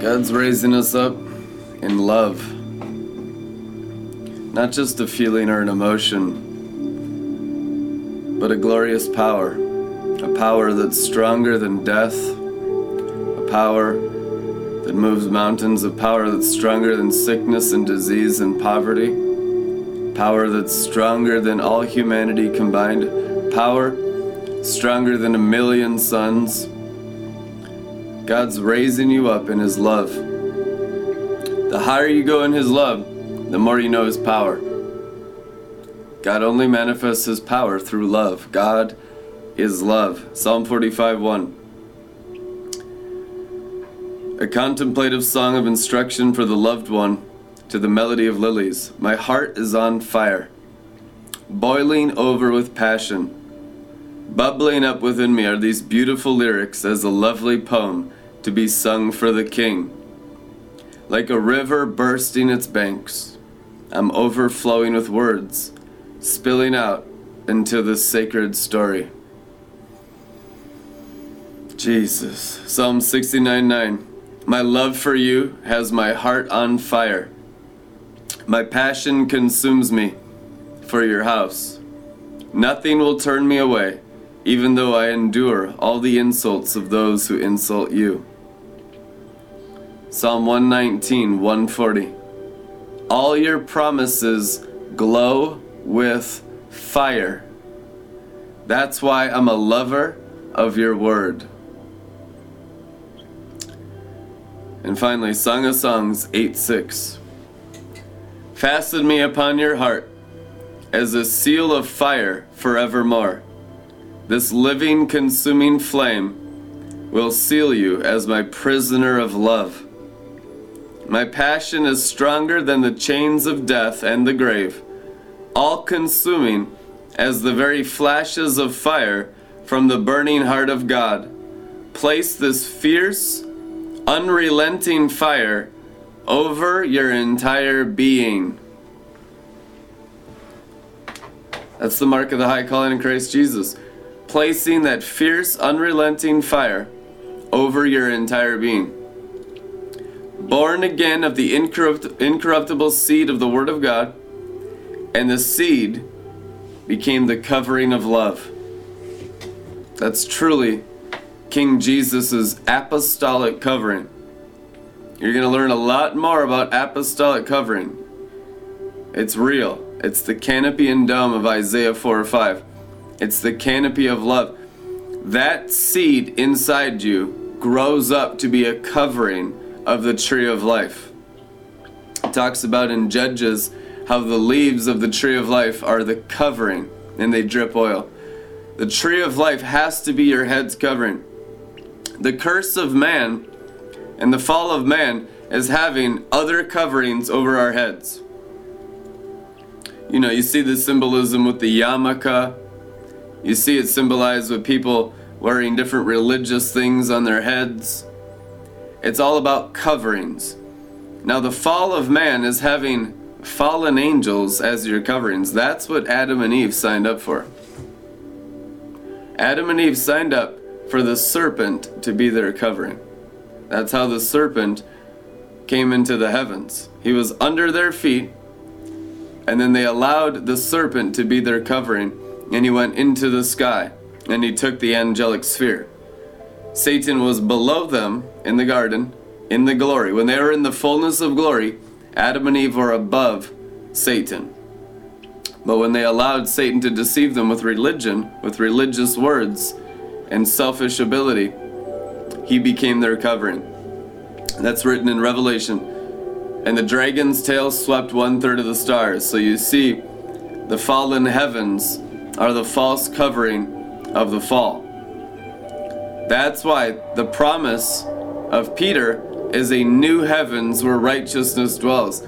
God's raising us up in love. Not just a feeling or an emotion, but a glorious power. A power that's stronger than death. A power that moves mountains. A power that's stronger than sickness and disease and poverty. Power that's stronger than all humanity combined. Power stronger than a million suns. God's raising you up in His love. The higher you go in His love, the more you know His power. God only manifests His power through love. God is love. Psalm 45 1. A contemplative song of instruction for the loved one to the melody of lilies. My heart is on fire, boiling over with passion. Bubbling up within me are these beautiful lyrics as a lovely poem to be sung for the king. Like a river bursting its banks, I'm overflowing with words, spilling out into the sacred story. Jesus. Psalm 69 9. My love for you has my heart on fire. My passion consumes me for your house. Nothing will turn me away, even though I endure all the insults of those who insult you. Psalm 119, 140. All your promises glow with fire. That's why I'm a lover of your word. And finally, Song of Songs 8 6. Fasten me upon your heart as a seal of fire forevermore. This living, consuming flame will seal you as my prisoner of love. My passion is stronger than the chains of death and the grave, all consuming as the very flashes of fire from the burning heart of God. Place this fierce, unrelenting fire over your entire being. That's the mark of the high calling in Christ Jesus. Placing that fierce, unrelenting fire over your entire being. Born again of the incorrupt- incorruptible seed of the Word of God, and the seed became the covering of love. That's truly King Jesus' apostolic covering. You're going to learn a lot more about apostolic covering. It's real. It's the canopy and dome of Isaiah 4 or 5. It's the canopy of love. That seed inside you grows up to be a covering of the tree of life. It talks about in Judges how the leaves of the tree of life are the covering and they drip oil. The tree of life has to be your head's covering. The curse of man and the fall of man is having other coverings over our heads. You know, you see the symbolism with the yarmulke. You see it symbolized with people wearing different religious things on their heads. It's all about coverings. Now, the fall of man is having fallen angels as your coverings. That's what Adam and Eve signed up for. Adam and Eve signed up for the serpent to be their covering. That's how the serpent came into the heavens. He was under their feet, and then they allowed the serpent to be their covering, and he went into the sky, and he took the angelic sphere. Satan was below them in the garden, in the glory. When they were in the fullness of glory, Adam and Eve were above Satan. But when they allowed Satan to deceive them with religion, with religious words, and selfish ability, he became their covering. That's written in Revelation. And the dragon's tail swept one third of the stars. So you see, the fallen heavens are the false covering of the fall. That's why the promise of Peter is a new heavens where righteousness dwells.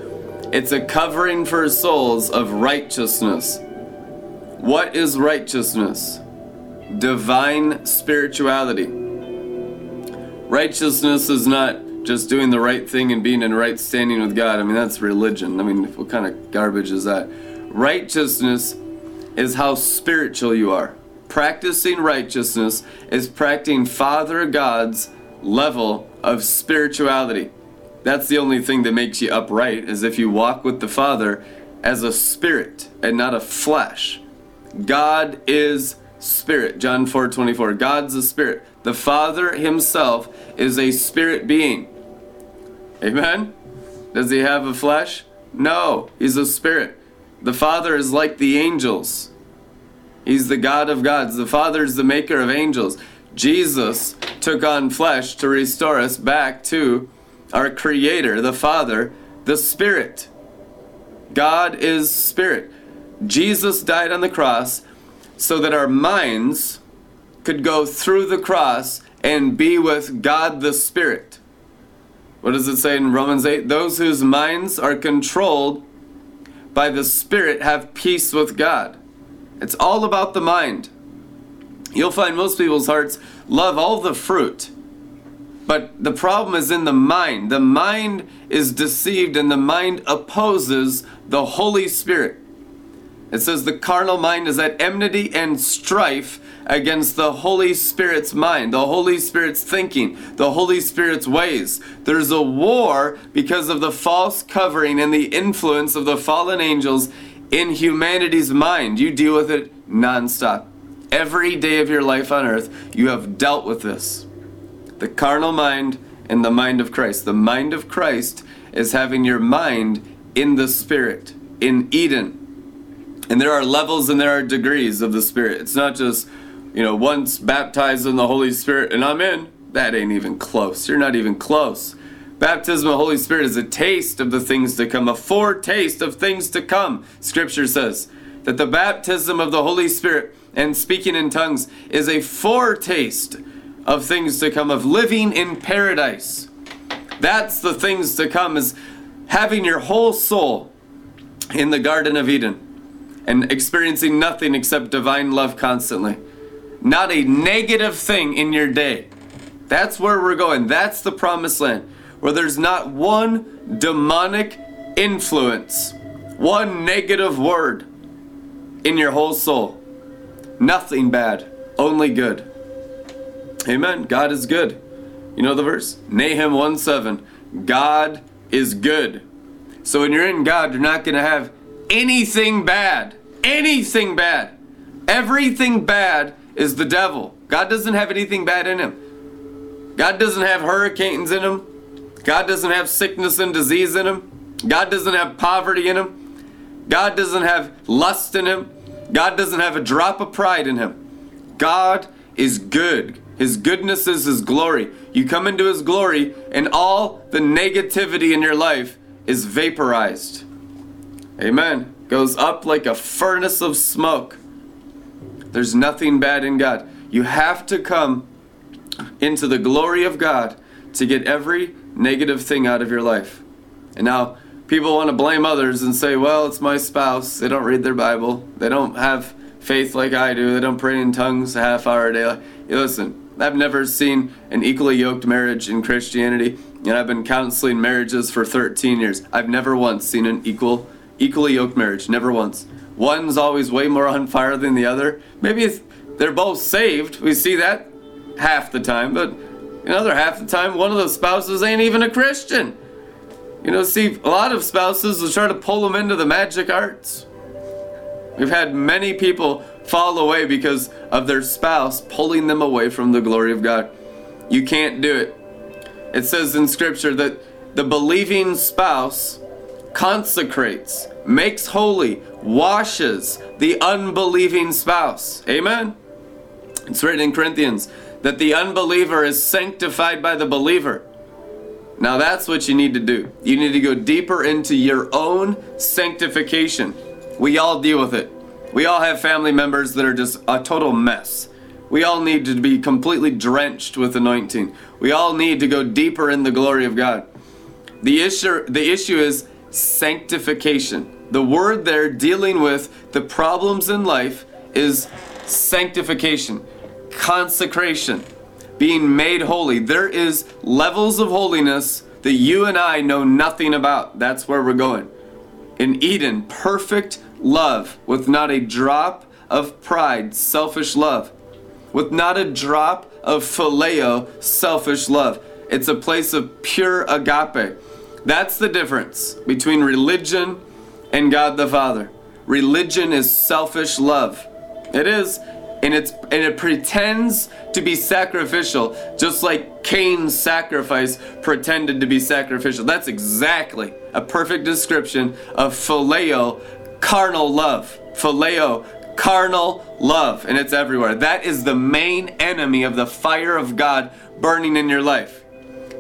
It's a covering for souls of righteousness. What is righteousness? Divine spirituality. Righteousness is not just doing the right thing and being in right standing with God. I mean, that's religion. I mean, what kind of garbage is that? Righteousness is how spiritual you are. Practicing righteousness is practicing Father God's level of spirituality. That's the only thing that makes you upright, is if you walk with the Father as a spirit and not a flesh. God is spirit. John 4 24. God's a spirit. The Father himself is a spirit being. Amen? Does he have a flesh? No, he's a spirit. The Father is like the angels. He's the God of gods. The Father is the maker of angels. Jesus took on flesh to restore us back to our Creator, the Father, the Spirit. God is Spirit. Jesus died on the cross so that our minds could go through the cross and be with God the Spirit. What does it say in Romans 8? Those whose minds are controlled by the Spirit have peace with God. It's all about the mind. You'll find most people's hearts love all the fruit, but the problem is in the mind. The mind is deceived and the mind opposes the Holy Spirit. It says the carnal mind is at enmity and strife against the Holy Spirit's mind, the Holy Spirit's thinking, the Holy Spirit's ways. There's a war because of the false covering and the influence of the fallen angels in humanity's mind. You deal with it nonstop. Every day of your life on earth, you have dealt with this. The carnal mind and the mind of Christ. The mind of Christ is having your mind in the Spirit, in Eden and there are levels and there are degrees of the Spirit. It's not just, you know, once baptized in the Holy Spirit and I'm in. That ain't even close. You're not even close. Baptism of the Holy Spirit is a taste of the things to come, a foretaste of things to come. Scripture says that the baptism of the Holy Spirit and speaking in tongues is a foretaste of things to come, of living in paradise. That's the things to come, is having your whole soul in the Garden of Eden and experiencing nothing except divine love constantly. Not a negative thing in your day. That's where we're going. That's the promised land where there's not one demonic influence, one negative word in your whole soul. Nothing bad, only good. Amen. God is good. You know the verse? Nahum 1 7. God is good. So when you're in God, you're not going to have anything bad anything bad. Everything bad is the devil. God doesn't have anything bad in him. God doesn't have hurricanes in him. God doesn't have sickness and disease in him. God doesn't have poverty in him. God doesn't have lust in him. God doesn't have a drop of pride in him. God is good. His goodness is His glory. You come into His glory, and all the negativity in your life is vaporized. Amen goes up like a furnace of smoke. There's nothing bad in God. You have to come into the glory of God to get every negative thing out of your life. And now, people want to blame others and say, well, it's my spouse. They don't read their Bible. They don't have faith like I do. They don't pray in tongues a half hour a day. Listen, I've never seen an equally yoked marriage in Christianity, and I've been counseling marriages for 13 years. I've never once seen an equal equally yoked marriage, never once. One's always way more on fire than the other. Maybe they're both saved. We see that half the time, but another half the time, one of the spouses ain't even a Christian. You know, see, a lot of spouses will try to pull them into the magic arts. We've had many people fall away because of their spouse pulling them away from the glory of God. You can't do it. It says in Scripture that the believing spouse consecrates, makes holy, washes the unbelieving spouse. Amen? It's written in Corinthians that the unbeliever is sanctified by the believer. Now that's what you need to do. You need to go deeper into your own sanctification. We all deal with it. We all have family members that are just a total mess. We all need to be completely drenched with anointing. We all need to go deeper in the glory of God. The issue the issue is sanctification. The word there dealing with the problems in life is sanctification, consecration, being made holy. There is levels of holiness that you and I know nothing about. That's where we're going. In Eden, perfect love with not a drop of pride, selfish love, with not a drop of phileo, selfish love. It's a place of pure agape That's the difference between religion and God the Father. Religion is selfish love. It is. And it's and it pretends to be sacrificial, just like Cain's sacrifice pretended to be sacrificial. That's exactly a perfect description of phileo, carnal love. Phileo, carnal love, and it's everywhere. That is the main enemy of the fire of God burning in your life.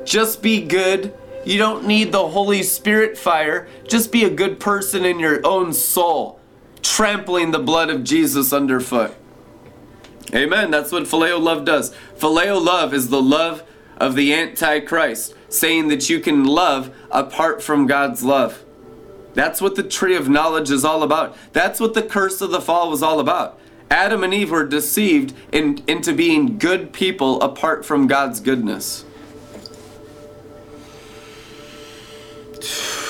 Just be good. You don't need the Holy Spirit fire. Just be a good person in your own soul, trampling the blood of Jesus underfoot. Amen. That's what phileo love does. Phileo love is the love of the Antichrist, saying that you can love apart from God's love. That's what the tree of knowledge is all about. That's what the curse of the fall was all about. Adam and Eve were deceived in, into being good people apart from God's goodness.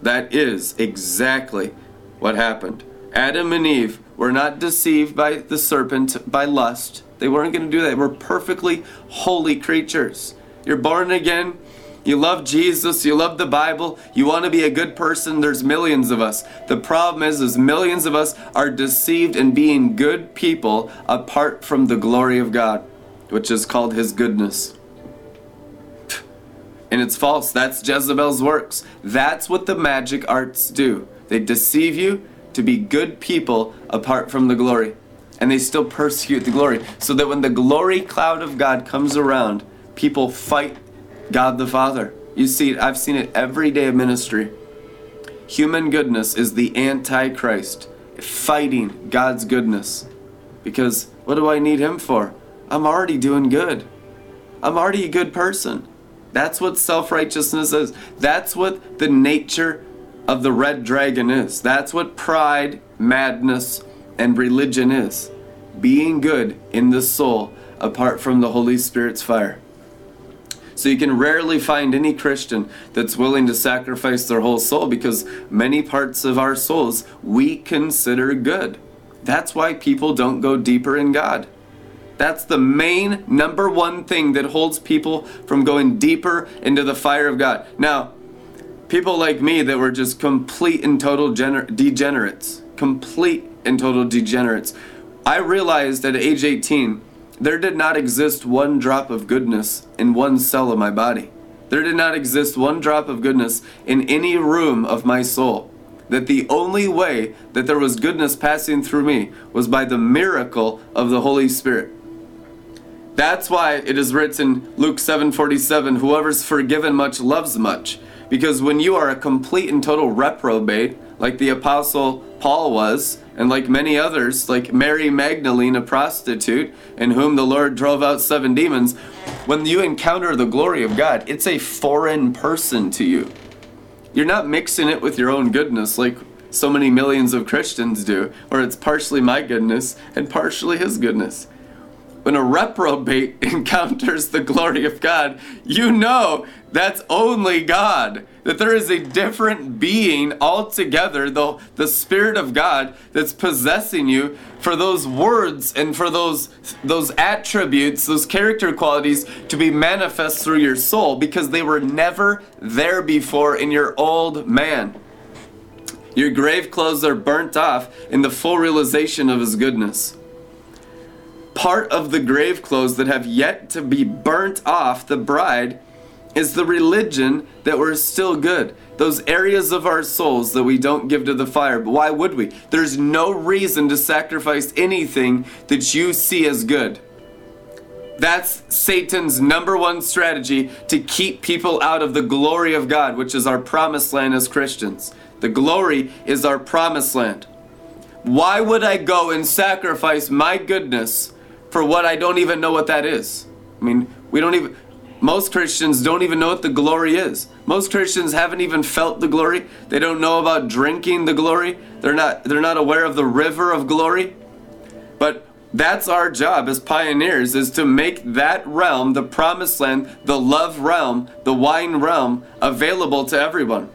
That is exactly what happened. Adam and Eve were not deceived by the serpent by lust. They weren't going to do that. They were perfectly holy creatures. You're born again. You love Jesus, you love the Bible, you want to be a good person, there's millions of us. The problem is is millions of us are deceived in being good people apart from the glory of God, which is called his goodness. And it's false. That's Jezebel's works. That's what the magic arts do. They deceive you to be good people apart from the glory. And they still persecute the glory. So that when the glory cloud of God comes around, people fight God the Father. You see it, I've seen it every day of ministry. Human goodness is the Antichrist fighting God's goodness. Because what do I need him for? I'm already doing good. I'm already a good person. That's what self righteousness is. That's what the nature of the red dragon is. That's what pride, madness, and religion is. Being good in the soul apart from the Holy Spirit's fire. So you can rarely find any Christian that's willing to sacrifice their whole soul because many parts of our souls we consider good. That's why people don't go deeper in God. That's the main number one thing that holds people from going deeper into the fire of God. Now, people like me that were just complete and total gener- degenerates, complete and total degenerates. I realized at age 18 there did not exist one drop of goodness in one cell of my body. There did not exist one drop of goodness in any room of my soul. That the only way that there was goodness passing through me was by the miracle of the Holy Spirit. That's why it is written Luke 7:47, whoever's forgiven much loves much. Because when you are a complete and total reprobate, like the Apostle Paul was, and like many others, like Mary Magdalene, a prostitute, in whom the Lord drove out seven demons, when you encounter the glory of God, it's a foreign person to you. You're not mixing it with your own goodness like so many millions of Christians do, or it's partially my goodness and partially His goodness when a reprobate encounters the glory of God, you know that's only God. That there is a different being altogether, the, the Spirit of God that's possessing you for those words and for those, those attributes, those character qualities to be manifest through your soul because they were never there before in your old man. Your grave clothes are burnt off in the full realization of His goodness part of the grave clothes that have yet to be burnt off the bride is the religion that we're still good. Those areas of our souls that we don't give to the fire. But why would we? There's no reason to sacrifice anything that you see as good. That's Satan's number one strategy to keep people out of the glory of God, which is our promised land as Christians. The glory is our promised land. Why would I go and sacrifice my goodness for what I don't even know what that is. I mean, we don't even, most Christians don't even know what the glory is. Most Christians haven't even felt the glory. They don't know about drinking the glory. They're not, they're not aware of the river of glory. But that's our job as pioneers is to make that realm, the promised land, the love realm, the wine realm available to everyone.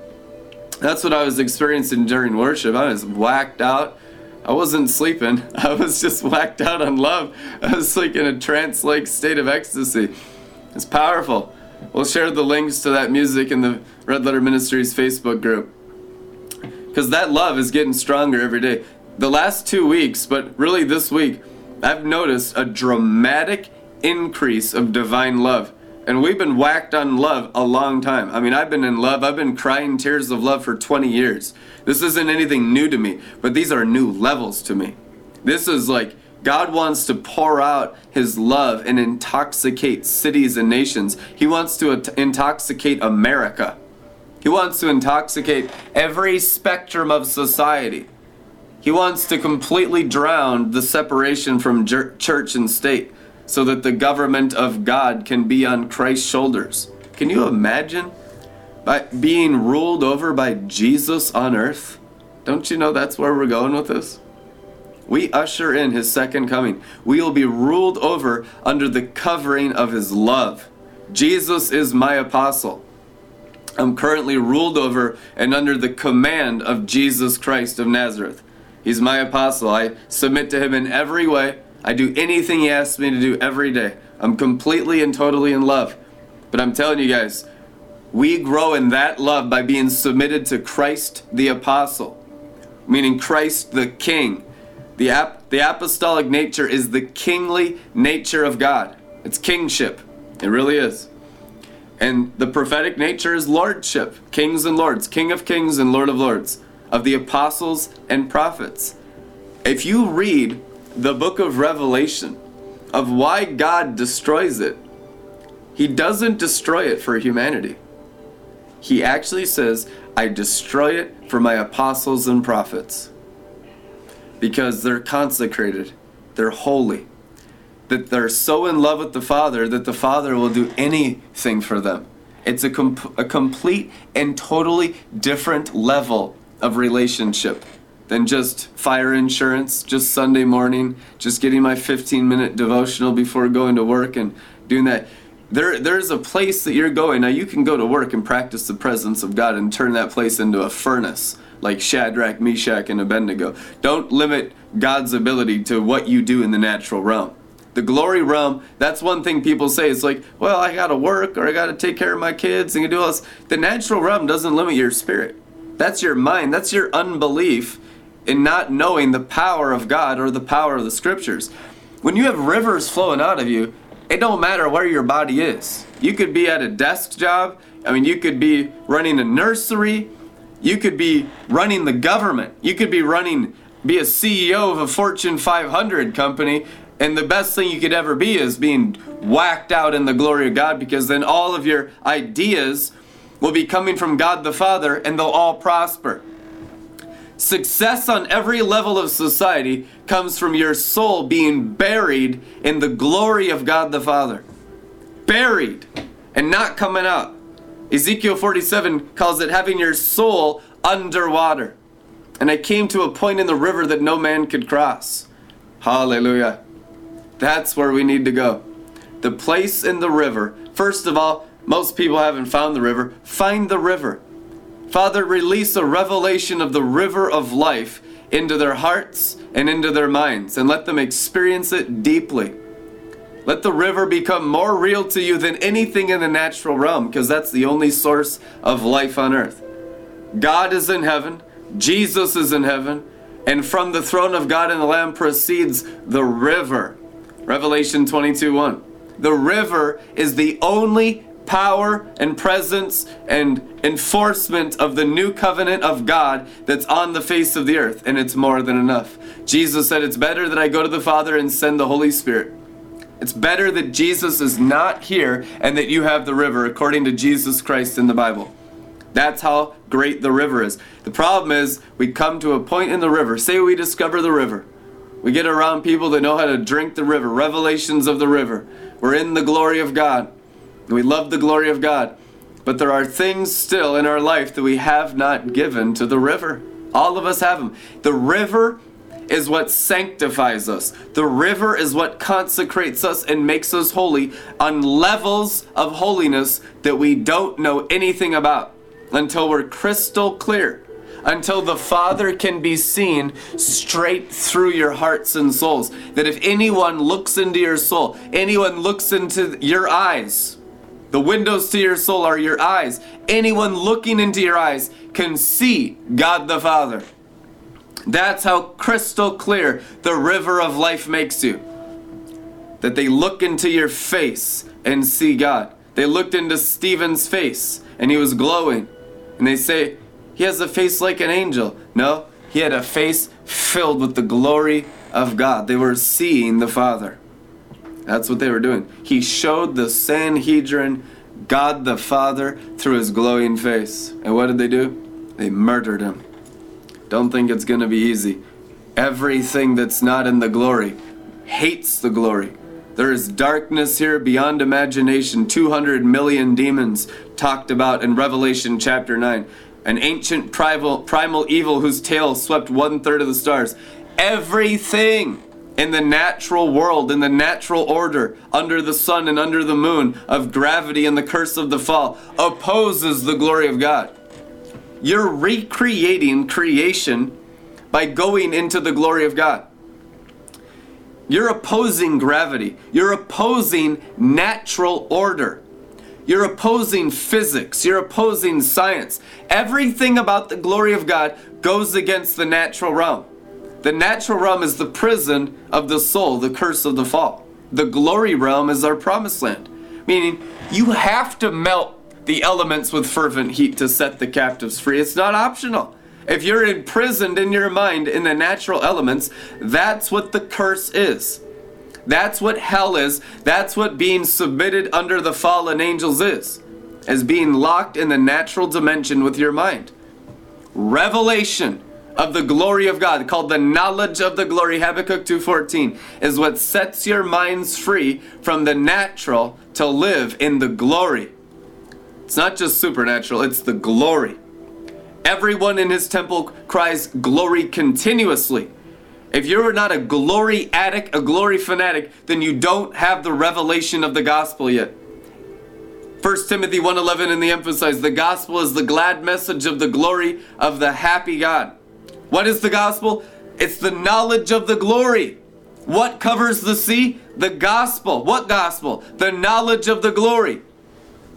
That's what I was experiencing during worship. I was whacked out. I wasn't sleeping. I was just whacked out on love. I was like in a trance like state of ecstasy. It's powerful. We'll share the links to that music in the Red Letter Ministries Facebook group. Because that love is getting stronger every day. The last two weeks, but really this week, I've noticed a dramatic increase of divine love. And we've been whacked on love a long time. I mean, I've been in love. I've been crying tears of love for 20 years. This isn't anything new to me, but these are new levels to me. This is like God wants to pour out his love and intoxicate cities and nations. He wants to intoxicate America. He wants to intoxicate every spectrum of society. He wants to completely drown the separation from church and state so that the government of God can be on Christ's shoulders. Can you imagine by being ruled over by Jesus on earth? Don't you know that's where we're going with this? We usher in his second coming. We will be ruled over under the covering of his love. Jesus is my apostle. I'm currently ruled over and under the command of Jesus Christ of Nazareth. He's my apostle. I submit to him in every way. I do anything he asks me to do every day. I'm completely and totally in love. But I'm telling you guys, we grow in that love by being submitted to Christ the apostle, meaning Christ the king. The, ap- the apostolic nature is the kingly nature of God. It's kingship. It really is. And the prophetic nature is lordship, kings and lords, king of kings and lord of lords, of the apostles and prophets. If you read the book of Revelation of why God destroys it, He doesn't destroy it for humanity. He actually says, I destroy it for my apostles and prophets. Because they're consecrated, they're holy, that they're so in love with the Father that the Father will do anything for them. It's a, com- a complete and totally different level of relationship than just fire insurance, just Sunday morning, just getting my 15 minute devotional before going to work and doing that. There, there's a place that you're going. Now, you can go to work and practice the presence of God and turn that place into a furnace like Shadrach, Meshach, and Abednego. Don't limit God's ability to what you do in the natural realm. The glory realm, that's one thing people say. It's like, well, I gotta work or I gotta take care of my kids and do all this. The natural realm doesn't limit your spirit. That's your mind. That's your unbelief in not knowing the power of God or the power of the scriptures. When you have rivers flowing out of you, it don't matter where your body is. You could be at a desk job. I mean, you could be running a nursery. You could be running the government. You could be running, be a CEO of a Fortune 500 company. And the best thing you could ever be is being whacked out in the glory of God because then all of your ideas will be coming from God the Father and they'll all prosper. Success on every level of society comes from your soul being buried in the glory of God the Father. Buried and not coming up. Ezekiel 47 calls it having your soul underwater. And I came to a point in the river that no man could cross. Hallelujah. That's where we need to go. The place in the river. First of all, most people haven't found the river. Find the river. Father, release a revelation of the river of life into their hearts and into their minds, and let them experience it deeply. Let the river become more real to you than anything in the natural realm, because that's the only source of life on earth. God is in heaven, Jesus is in heaven, and from the throne of God and the Lamb proceeds the river. Revelation 22 1. The river is the only power and presence and enforcement of the new covenant of God that's on the face of the earth, and it's more than enough. Jesus said, It's better that I go to the Father and send the Holy Spirit. It's better that Jesus is not here and that you have the river, according to Jesus Christ in the Bible. That's how great the river is. The problem is, we come to a point in the river, say we discover the river. We get around people that know how to drink the river, revelations of the river. We're in the glory of God. We love the glory of God. But there are things still in our life that we have not given to the river. All of us have them. The river is what sanctifies us. The river is what consecrates us and makes us holy on levels of holiness that we don't know anything about until we're crystal clear. Until the Father can be seen straight through your hearts and souls. That if anyone looks into your soul, anyone looks into your eyes, The windows to your soul are your eyes. Anyone looking into your eyes can see God the Father. That's how crystal clear the river of life makes you. That they look into your face and see God. They looked into Stephen's face and he was glowing. And they say, he has a face like an angel. No, he had a face filled with the glory of God. They were seeing the Father. That's what they were doing. He showed the Sanhedrin God the Father through his glowing face. And what did they do? They murdered him. Don't think it's going to be easy. Everything that's not in the glory hates the glory. There is darkness here beyond imagination. 200 million demons talked about in Revelation chapter 9. An ancient primal, primal evil whose tail swept one third of the stars. Everything in the natural world, in the natural order, under the sun and under the moon, of gravity and the curse of the fall, opposes the glory of God. You're recreating creation by going into the glory of God. You're opposing gravity. You're opposing natural order. You're opposing physics. You're opposing science. Everything about the glory of God goes against the natural realm. The natural realm is the prison of the soul, the curse of the fall. The glory realm is our promised land, meaning you have to melt the elements with fervent heat to set the captives free. It's not optional. If you're imprisoned in your mind in the natural elements, that's what the curse is. That's what hell is. That's what being submitted under the fallen angels is. As being locked in the natural dimension with your mind. Revelation of the glory of God, called the knowledge of the glory, Habakkuk 2.14, is what sets your minds free from the natural to live in the glory. It's not just supernatural, it's the glory. Everyone in his temple cries glory continuously. If you're not a glory addict, a glory fanatic, then you don't have the revelation of the gospel yet. 1 Timothy 1:11 in the emphasize the gospel is the glad message of the glory of the happy God. What is the gospel? It's the knowledge of the glory. What covers the sea? The gospel. What gospel? The knowledge of the glory.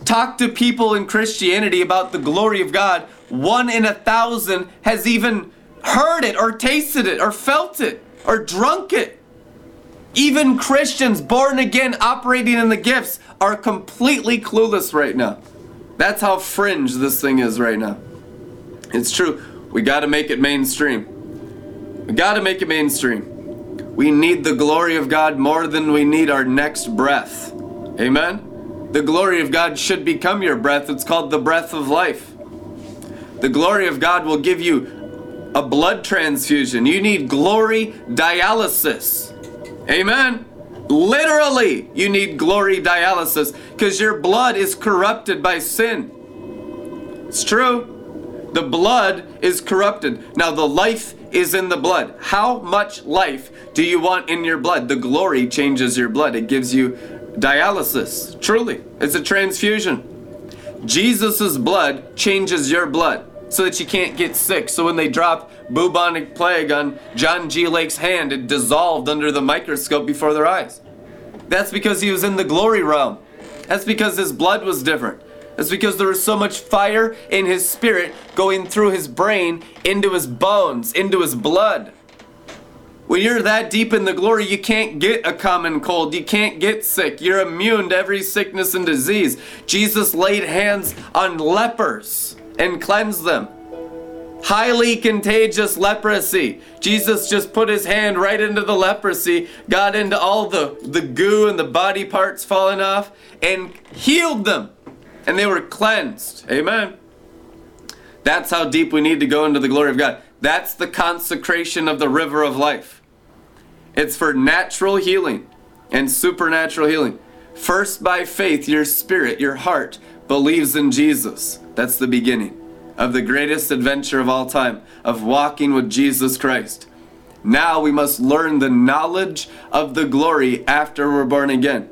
Talk to people in Christianity about the glory of God. One in a thousand has even heard it or tasted it or felt it or drunk it. Even Christians born again operating in the gifts are completely clueless right now. That's how fringe this thing is right now. It's true. We got to make it mainstream. We got to make it mainstream. We need the glory of God more than we need our next breath. Amen? The glory of God should become your breath. It's called the breath of life. The glory of God will give you a blood transfusion. You need glory dialysis. Amen. Literally, you need glory dialysis because your blood is corrupted by sin. It's true. The blood is corrupted. Now, the life is in the blood. How much life do you want in your blood? The glory changes your blood, it gives you dialysis. Truly, it's a transfusion. Jesus' blood changes your blood so that you can't get sick. So when they dropped bubonic plague on John G. Lake's hand, it dissolved under the microscope before their eyes. That's because he was in the glory realm. That's because his blood was different. That's because there was so much fire in his spirit going through his brain, into his bones, into his blood. When you're that deep in the glory, you can't get a common cold. You can't get sick. You're immune to every sickness and disease. Jesus laid hands on lepers and cleanse them. Highly contagious leprosy. Jesus just put his hand right into the leprosy, got into all the, the goo and the body parts falling off, and healed them. And they were cleansed. Amen. That's how deep we need to go into the glory of God. That's the consecration of the river of life. It's for natural healing and supernatural healing. First, by faith, your spirit, your heart believes in Jesus. That's the beginning of the greatest adventure of all time, of walking with Jesus Christ. Now we must learn the knowledge of the glory after we're born again.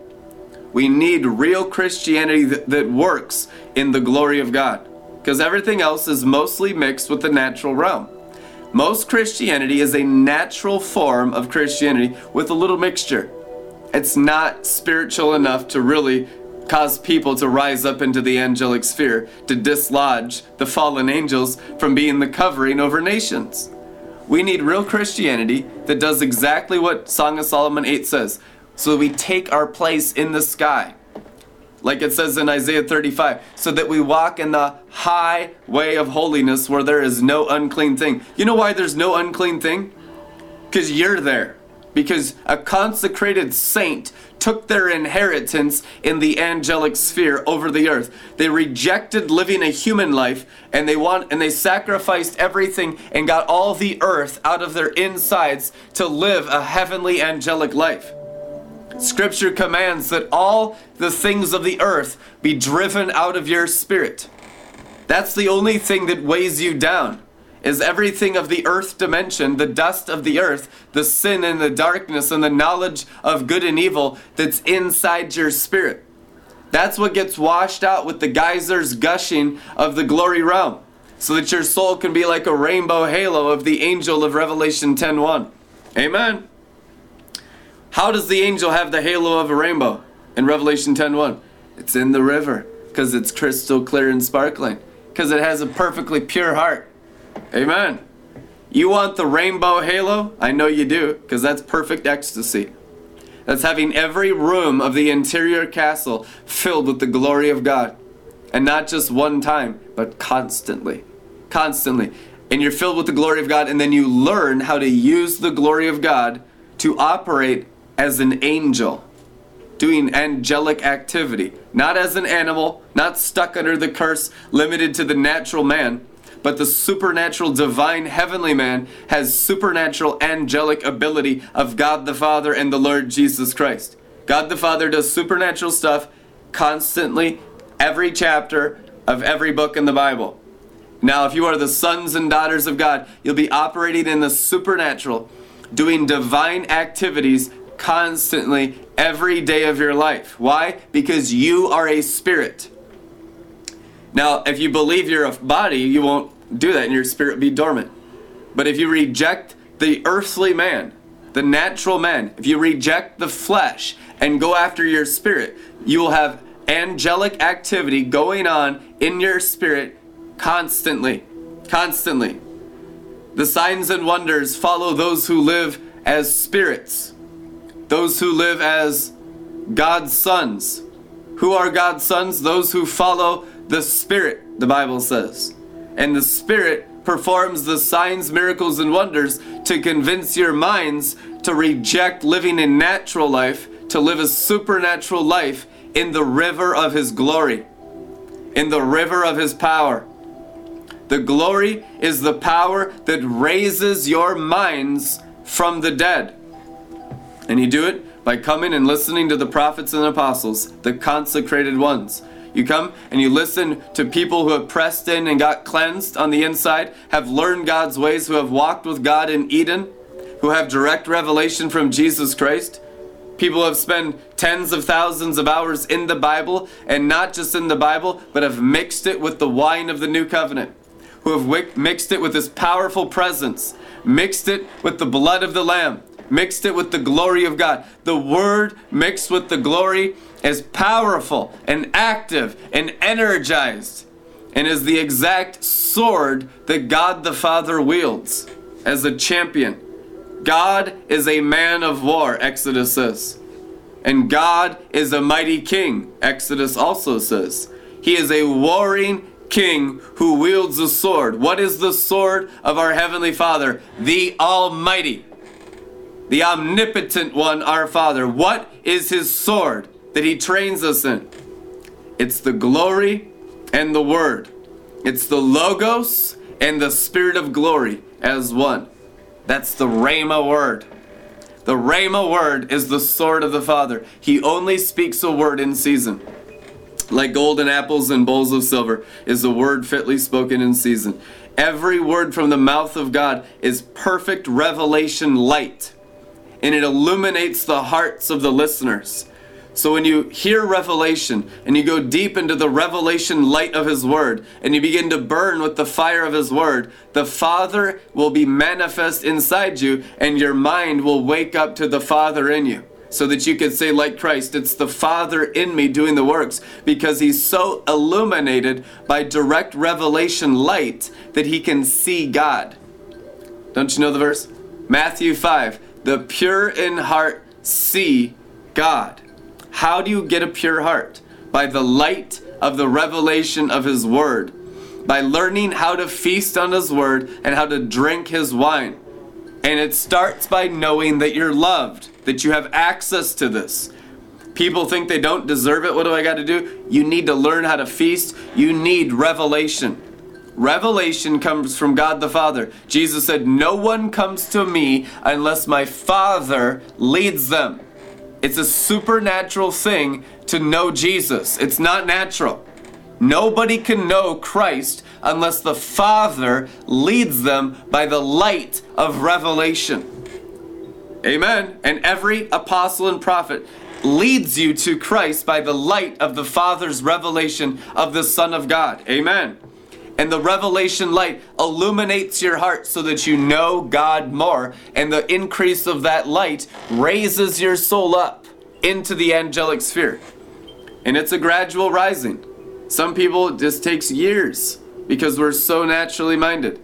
We need real Christianity that, that works in the glory of God, because everything else is mostly mixed with the natural realm. Most Christianity is a natural form of Christianity with a little mixture. It's not spiritual enough to really cause people to rise up into the angelic sphere to dislodge the fallen angels from being the covering over nations. We need real Christianity that does exactly what Song of Solomon 8 says. So we take our place in the sky. Like it says in Isaiah 35, so that we walk in the high way of holiness where there is no unclean thing. You know why there's no unclean thing? Because you're there. Because a consecrated saint took their inheritance in the angelic sphere over the earth. They rejected living a human life and they want and they sacrificed everything and got all the earth out of their insides to live a heavenly angelic life. Scripture commands that all the things of the earth be driven out of your spirit. That's the only thing that weighs you down is everything of the earth dimension, the dust of the earth, the sin and the darkness and the knowledge of good and evil that's inside your spirit. That's what gets washed out with the geysers gushing of the glory realm, so that your soul can be like a rainbow halo of the angel of Revelation 10:1. Amen. How does the angel have the halo of a rainbow in Revelation 10:1? It's in the river because it's crystal clear and sparkling because it has a perfectly pure heart. Amen. You want the rainbow halo? I know you do, because that's perfect ecstasy. That's having every room of the interior castle filled with the glory of God. And not just one time, but constantly. Constantly. And you're filled with the glory of God, and then you learn how to use the glory of God to operate as an angel, doing angelic activity. Not as an animal, not stuck under the curse, limited to the natural man but the supernatural divine heavenly man has supernatural angelic ability of God the Father and the Lord Jesus Christ. God the Father does supernatural stuff constantly, every chapter of every book in the Bible. Now, if you are the sons and daughters of God, you'll be operating in the supernatural, doing divine activities constantly every day of your life. Why? Because you are a spirit. Now, if you believe you're a body, you won't do that and your spirit be dormant. But if you reject the earthly man, the natural man, if you reject the flesh and go after your spirit, you will have angelic activity going on in your spirit constantly. Constantly. The signs and wonders follow those who live as spirits, those who live as God's sons. Who are God's sons? Those who follow the Spirit, the Bible says and the Spirit performs the signs, miracles, and wonders to convince your minds to reject living a natural life, to live a supernatural life in the river of His glory, in the river of His power. The glory is the power that raises your minds from the dead. And you do it by coming and listening to the prophets and apostles, the consecrated ones. You come and you listen to people who have pressed in and got cleansed on the inside, have learned God's ways, who have walked with God in Eden, who have direct revelation from Jesus Christ. People who have spent tens of thousands of hours in the Bible, and not just in the Bible, but have mixed it with the wine of the new covenant, who have mixed it with His powerful presence, mixed it with the blood of the Lamb, mixed it with the glory of God. The Word mixed with the glory is powerful and active and energized and is the exact sword that God the Father wields as a champion. God is a man of war, Exodus says. And God is a mighty king, Exodus also says. He is a warring king who wields a sword. What is the sword of our Heavenly Father? The Almighty, the omnipotent one, our Father. What is his sword? that He trains us in. It's the glory and the Word. It's the Logos and the Spirit of glory as one. That's the Rhema word. The Rhema word is the sword of the Father. He only speaks a word in season. Like golden apples and bowls of silver is the word fitly spoken in season. Every word from the mouth of God is perfect revelation light, and it illuminates the hearts of the listeners. So when you hear revelation and you go deep into the revelation light of His Word and you begin to burn with the fire of His Word, the Father will be manifest inside you and your mind will wake up to the Father in you. so that you could say, like Christ, it's the Father in me doing the works because he's so illuminated by direct revelation light that he can see God. Don't you know the verse? Matthew 5 The pure in heart see God. How do you get a pure heart? By the light of the revelation of his word, by learning how to feast on his word and how to drink his wine. And it starts by knowing that you're loved, that you have access to this. People think they don't deserve it. What do I got to do? You need to learn how to feast. You need revelation. Revelation comes from God the Father. Jesus said, No one comes to me unless my Father leads them. It's a supernatural thing to know Jesus. It's not natural. Nobody can know Christ unless the Father leads them by the light of revelation. Amen. And every apostle and prophet leads you to Christ by the light of the Father's revelation of the Son of God. Amen. And the revelation light illuminates your heart so that you know God more. And the increase of that light raises your soul up into the angelic sphere. And it's a gradual rising. Some people it just takes years because we're so naturally minded.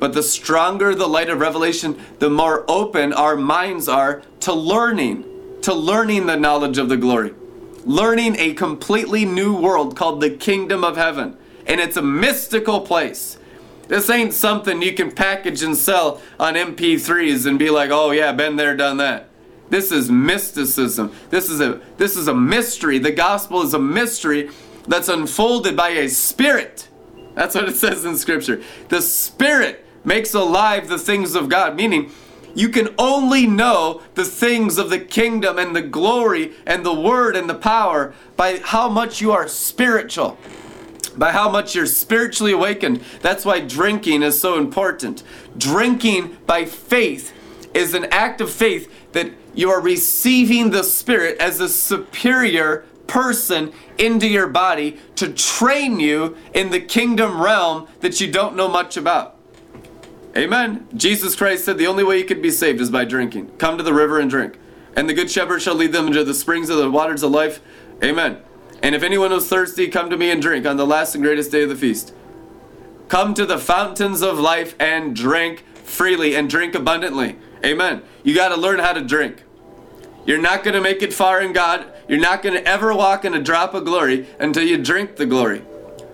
But the stronger the light of revelation, the more open our minds are to learning, to learning the knowledge of the glory, learning a completely new world called the kingdom of heaven. And it's a mystical place. This ain't something you can package and sell on MP3s and be like, oh yeah, been there, done that. This is mysticism. This is a this is a mystery. The gospel is a mystery that's unfolded by a spirit. That's what it says in scripture. The spirit makes alive the things of God, meaning you can only know the things of the kingdom and the glory and the word and the power by how much you are spiritual, by how much you're spiritually awakened. That's why drinking is so important. Drinking by faith is an act of faith that you are receiving the Spirit as a superior person into your body to train you in the kingdom realm that you don't know much about. Amen. Jesus Christ said the only way you could be saved is by drinking. Come to the river and drink. And the good shepherd shall lead them into the springs of the waters of life. Amen. And if anyone is thirsty, come to me and drink on the last and greatest day of the feast. Come to the fountains of life and drink freely and drink abundantly. Amen. You got to learn how to drink. You're not going to make it far in God. You're not going to ever walk in a drop of glory until you drink the glory.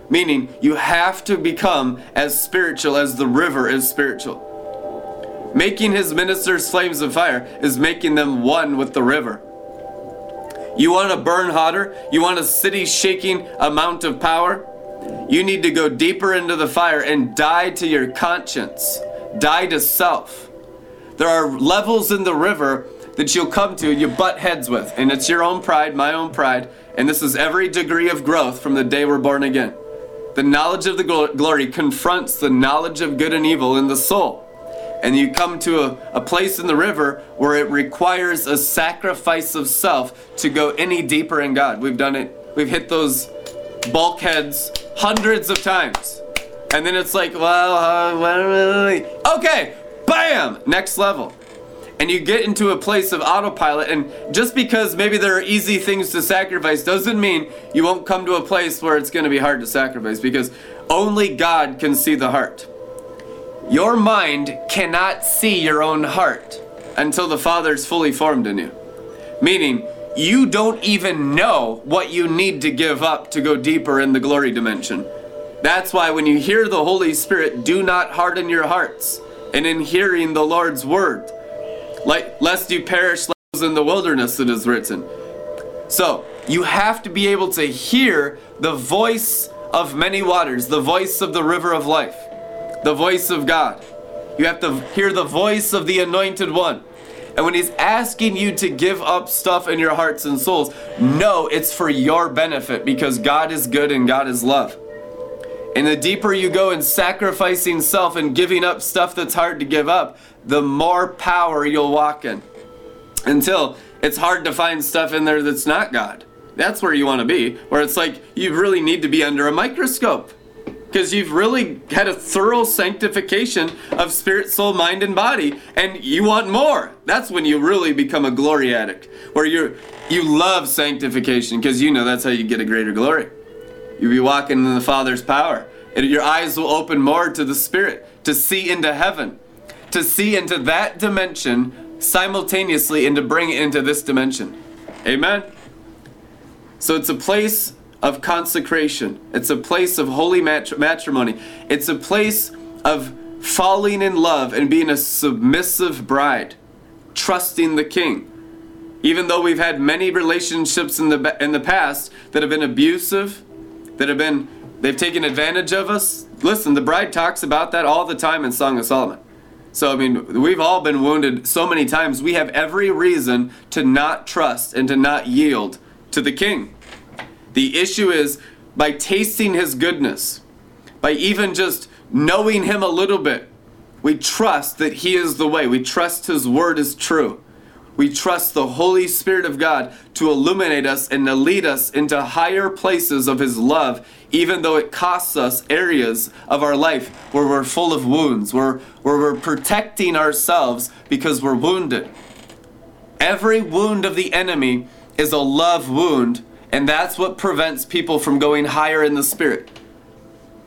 Meaning, you have to become as spiritual as the river is spiritual. Making his ministers flames of fire is making them one with the river. You want to burn hotter? You want a city shaking amount of power? You need to go deeper into the fire and die to your conscience, die to self. There are levels in the river that you'll come to and you butt heads with. And it's your own pride, my own pride. And this is every degree of growth from the day we're born again. The knowledge of the glory confronts the knowledge of good and evil in the soul. And you come to a, a place in the river where it requires a sacrifice of self to go any deeper in God. We've done it, we've hit those bulkheads hundreds of times. And then it's like, well, uh, okay, bam, next level and you get into a place of autopilot and just because maybe there are easy things to sacrifice doesn't mean you won't come to a place where it's going to be hard to sacrifice because only God can see the heart. Your mind cannot see your own heart until the Father's fully formed in you. Meaning, you don't even know what you need to give up to go deeper in the glory dimension. That's why when you hear the Holy Spirit, do not harden your hearts. And in hearing the Lord's word, like lest you perish like in the wilderness it is written so you have to be able to hear the voice of many waters the voice of the river of life the voice of god you have to hear the voice of the anointed one and when he's asking you to give up stuff in your hearts and souls know it's for your benefit because god is good and god is love and the deeper you go in sacrificing self and giving up stuff that's hard to give up, the more power you'll walk in. Until it's hard to find stuff in there that's not God. That's where you want to be, where it's like you really need to be under a microscope. Because you've really had a thorough sanctification of spirit, soul, mind, and body, and you want more. That's when you really become a glory addict, where you're you love sanctification because you know that's how you get a greater glory. You'll be walking in the Father's power. And your eyes will open more to the Spirit, to see into heaven, to see into that dimension simultaneously and to bring it into this dimension. Amen? So it's a place of consecration. It's a place of holy matri- matrimony. It's a place of falling in love and being a submissive bride, trusting the king. Even though we've had many relationships in the in the past that have been abusive, that have been they've taken advantage of us. Listen, the bride talks about that all the time in Song of Solomon. So I mean, we've all been wounded so many times. We have every reason to not trust and to not yield to the king. The issue is by tasting his goodness, by even just knowing him a little bit, we trust that he is the way. We trust his word is true. We trust the Holy Spirit of God to illuminate us and to lead us into higher places of his love, even though it costs us areas of our life where we're full of wounds, where, where we're protecting ourselves because we're wounded. Every wound of the enemy is a love wound and that's what prevents people from going higher in the spirit.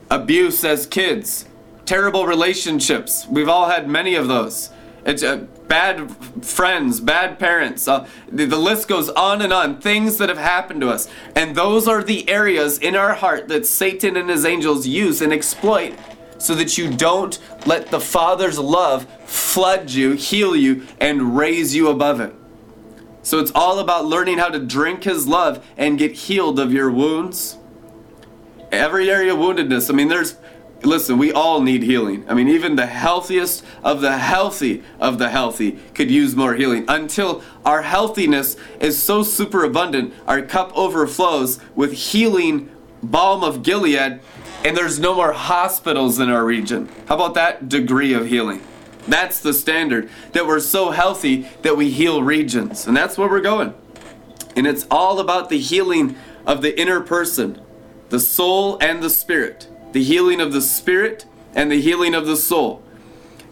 Abuse as kids, terrible relationships. We've all had many of those. It's uh, bad friends, bad parents. Uh, the, the list goes on and on. Things that have happened to us. And those are the areas in our heart that Satan and his angels use and exploit so that you don't let the Father's love flood you, heal you, and raise you above it. So it's all about learning how to drink His love and get healed of your wounds. Every area of woundedness. I mean, there's, listen, we all need healing. I mean, even the healthiest of the healthy of the healthy could use more healing until our healthiness is so super abundant, our cup overflows with healing balm of Gilead, and there's no more hospitals in our region. How about that degree of healing? That's the standard. That we're so healthy that we heal regions. And that's where we're going. And it's all about the healing of the inner person, the soul and the spirit. The healing of the spirit and the healing of the soul.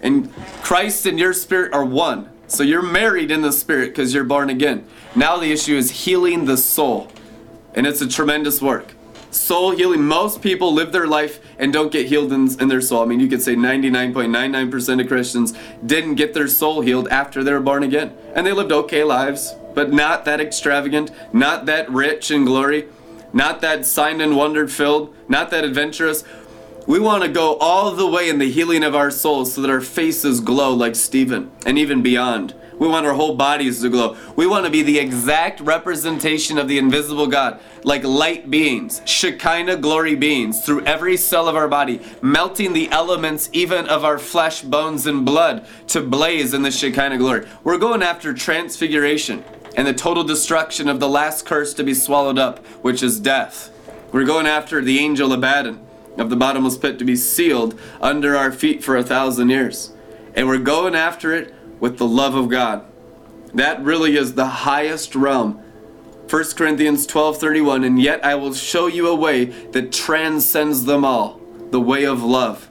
And Christ and your spirit are one. So you're married in the spirit because you're born again. Now the issue is healing the soul. And it's a tremendous work soul healing. Most people live their life and don't get healed in, in their soul. I mean, you could say 99.99% of Christians didn't get their soul healed after they were born again. And they lived okay lives, but not that extravagant, not that rich in glory, not that signed and wondered filled, not that adventurous. We want to go all the way in the healing of our souls so that our faces glow like Stephen and even beyond. We want our whole bodies to glow. We want to be the exact representation of the invisible God, like light beings, Shekinah glory beings, through every cell of our body, melting the elements even of our flesh, bones, and blood to blaze in the Shekinah glory. We're going after transfiguration and the total destruction of the last curse to be swallowed up, which is death. We're going after the angel Abaddon of the bottomless pit to be sealed under our feet for a thousand years. And we're going after it with the love of God. That really is the highest realm. 1 Corinthians 12:31 and yet I will show you a way that transcends them all, the way of love.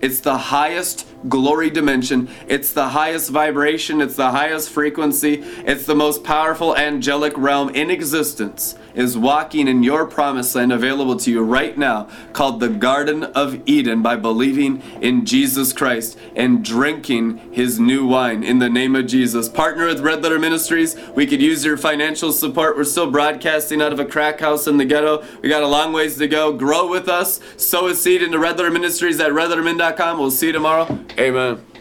It's the highest glory dimension. It's the highest vibration. It's the highest frequency. It's the most powerful angelic realm in existence is walking in your promised land available to you right now called the Garden of Eden by believing in Jesus Christ and drinking his new wine in the name of Jesus. Partner with Red Letter Ministries. We could use your financial support. We're still broadcasting out of a crack house in the ghetto. We got a long ways to go. Grow with us. Sow a seed into Red Letter Ministries at redlettermin.com. We'll see you tomorrow. Amen.